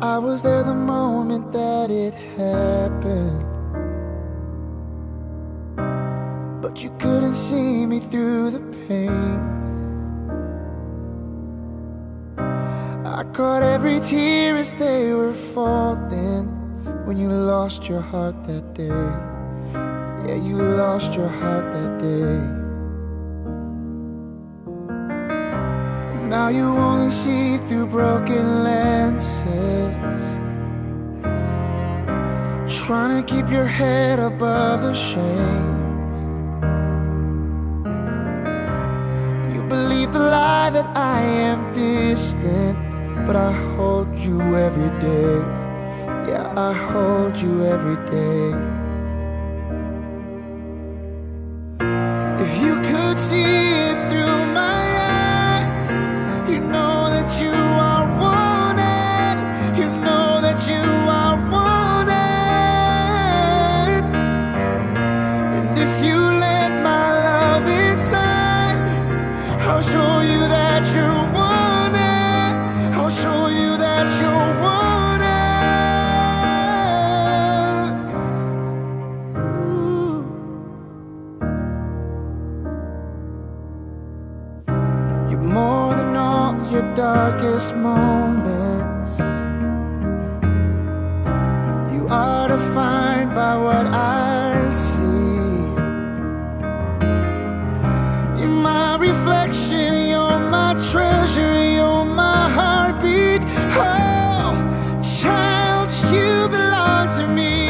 I was there the moment that it happened. But you couldn't see me through the pain. I caught every tear as they were falling when you lost your heart that day. Yeah, you lost your heart that day. Now you only see through broken lenses. Trying to keep your head above the shame. You believe the lie that I am distant, but I hold you every day. Yeah, I hold you every day. I'll show you that you're wanted. I'll show you that you're wanted. You're more than all your darkest moments. You are defined by what I reflection, you're my treasure, you're my heartbeat. Oh, child, you belong to me.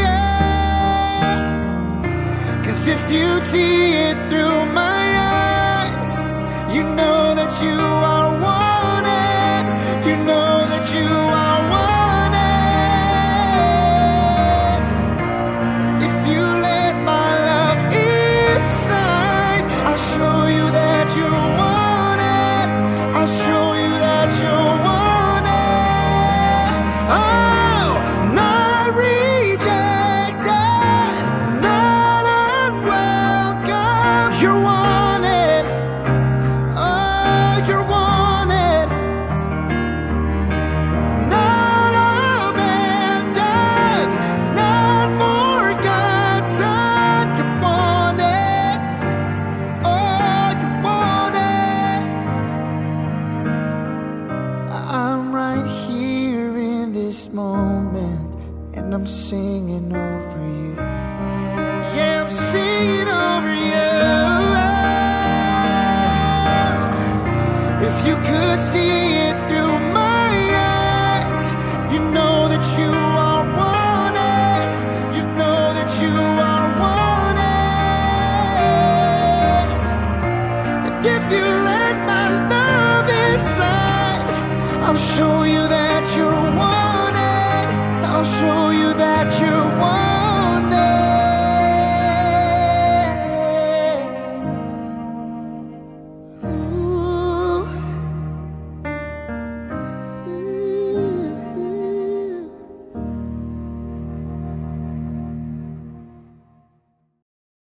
Yeah. Cause if you see it through my eyes, you know that you are wanted. You know singing over you. Yeah, I'm singing over you. If you could see it through my eyes, you know that you are wanted. You know that you are wanted. And if you let my love inside, I'll show you that you're wanted. I'll show